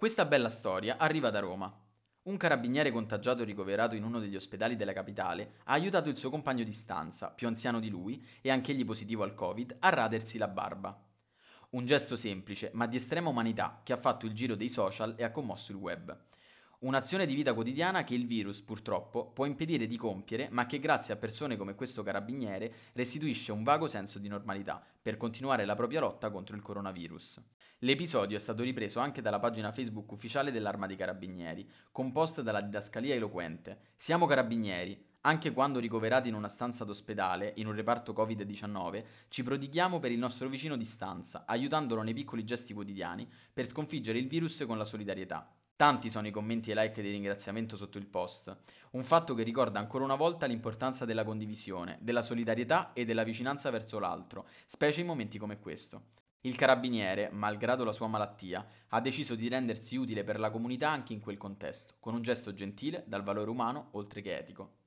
Questa bella storia arriva da Roma. Un carabiniere contagiato ricoverato in uno degli ospedali della capitale ha aiutato il suo compagno di stanza, più anziano di lui e anch'egli positivo al Covid, a radersi la barba. Un gesto semplice, ma di estrema umanità, che ha fatto il giro dei social e ha commosso il web. Un'azione di vita quotidiana che il virus, purtroppo, può impedire di compiere, ma che grazie a persone come questo carabiniere restituisce un vago senso di normalità per continuare la propria lotta contro il coronavirus. L'episodio è stato ripreso anche dalla pagina Facebook ufficiale dell'Arma dei Carabinieri, composta dalla didascalia eloquente. Siamo carabinieri, anche quando ricoverati in una stanza d'ospedale, in un reparto Covid-19, ci prodighiamo per il nostro vicino di stanza, aiutandolo nei piccoli gesti quotidiani per sconfiggere il virus con la solidarietà. Tanti sono i commenti e like di ringraziamento sotto il post, un fatto che ricorda ancora una volta l'importanza della condivisione, della solidarietà e della vicinanza verso l'altro, specie in momenti come questo. Il carabiniere, malgrado la sua malattia, ha deciso di rendersi utile per la comunità anche in quel contesto, con un gesto gentile, dal valore umano oltre che etico.